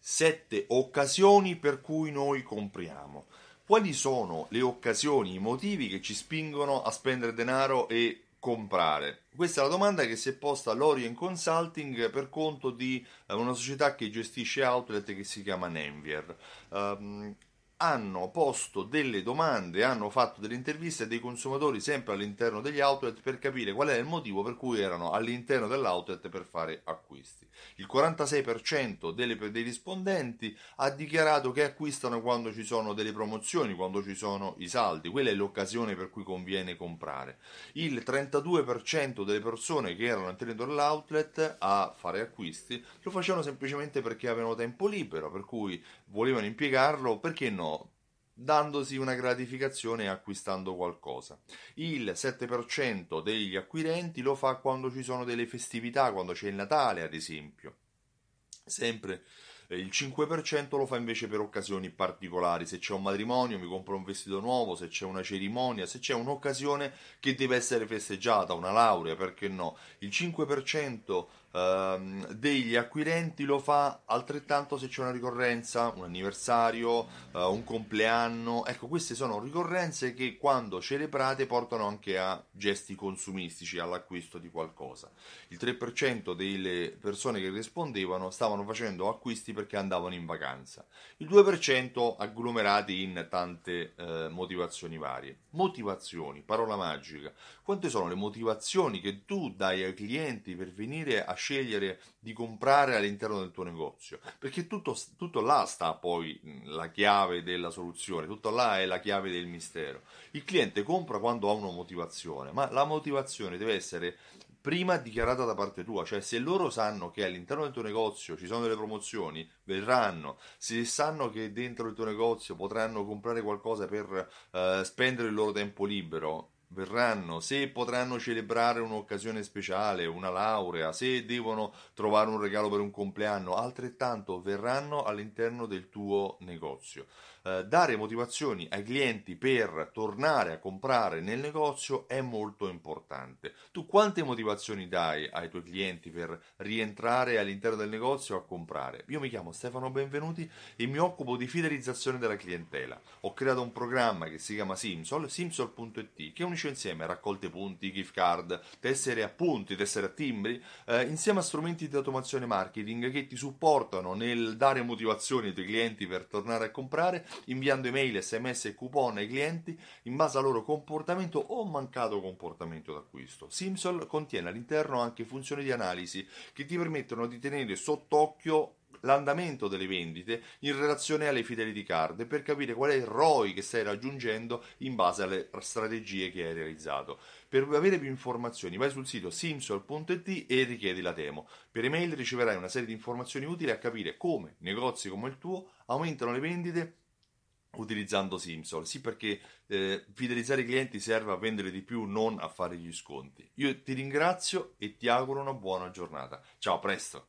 sette occasioni per cui noi compriamo. Quali sono le occasioni, i motivi che ci spingono a spendere denaro e comprare? Questa è la domanda che si è posta l'Orient Consulting per conto di eh, una società che gestisce outlet che si chiama Nenvier. Um, hanno posto delle domande, hanno fatto delle interviste dei consumatori sempre all'interno degli outlet per capire qual è il motivo per cui erano all'interno dell'outlet per fare acquisti. Il 46% delle, dei rispondenti ha dichiarato che acquistano quando ci sono delle promozioni, quando ci sono i saldi, quella è l'occasione per cui conviene comprare. Il 32% delle persone che erano all'interno dell'outlet a fare acquisti lo facevano semplicemente perché avevano tempo libero, per cui volevano impiegarlo, perché no? Dandosi una gratificazione e acquistando qualcosa. Il 7% degli acquirenti lo fa quando ci sono delle festività, quando c'è il Natale ad esempio. Sempre eh, il 5% lo fa invece per occasioni particolari, se c'è un matrimonio mi compro un vestito nuovo, se c'è una cerimonia, se c'è un'occasione che deve essere festeggiata, una laurea, perché no? Il 5% Uh, degli acquirenti lo fa altrettanto se c'è una ricorrenza, un anniversario, uh, un compleanno. Ecco, queste sono ricorrenze che quando celebrate portano anche a gesti consumistici, all'acquisto di qualcosa. Il 3% delle persone che rispondevano stavano facendo acquisti perché andavano in vacanza. Il 2% agglomerati in tante uh, motivazioni varie. Motivazioni, parola magica. Quante sono le motivazioni che tu dai ai clienti per venire a scegliere di comprare all'interno del tuo negozio, perché tutto, tutto là sta poi la chiave della soluzione, tutto là è la chiave del mistero. Il cliente compra quando ha una motivazione, ma la motivazione deve essere prima dichiarata da parte tua, cioè se loro sanno che all'interno del tuo negozio ci sono delle promozioni, verranno, se sanno che dentro il tuo negozio potranno comprare qualcosa per uh, spendere il loro tempo libero, verranno, se potranno celebrare un'occasione speciale, una laurea, se devono trovare un regalo per un compleanno, altrettanto verranno all'interno del tuo negozio. Eh, dare motivazioni ai clienti per tornare a comprare nel negozio è molto importante. Tu quante motivazioni dai ai tuoi clienti per rientrare all'interno del negozio a comprare? Io mi chiamo Stefano Benvenuti e mi occupo di fidelizzazione della clientela. Ho creato un programma che si chiama Simsol, simsol.it, che unisce insieme raccolte punti, gift card, tessere a punti, tessere a timbri, eh, insieme a strumenti di automazione marketing che ti supportano nel dare motivazioni ai tuoi clienti per tornare a comprare inviando email, sms e coupon ai clienti in base al loro comportamento o mancato comportamento d'acquisto. Simsol contiene all'interno anche funzioni di analisi che ti permettono di tenere sott'occhio l'andamento delle vendite in relazione alle fidelity card per capire qual è il ROI che stai raggiungendo in base alle strategie che hai realizzato. Per avere più informazioni vai sul sito simsol.it e richiedi la demo. Per email riceverai una serie di informazioni utili a capire come negozi come il tuo aumentano le vendite utilizzando Simsol. Sì, perché eh, fidelizzare i clienti serve a vendere di più, non a fare gli sconti. Io ti ringrazio e ti auguro una buona giornata. Ciao, presto!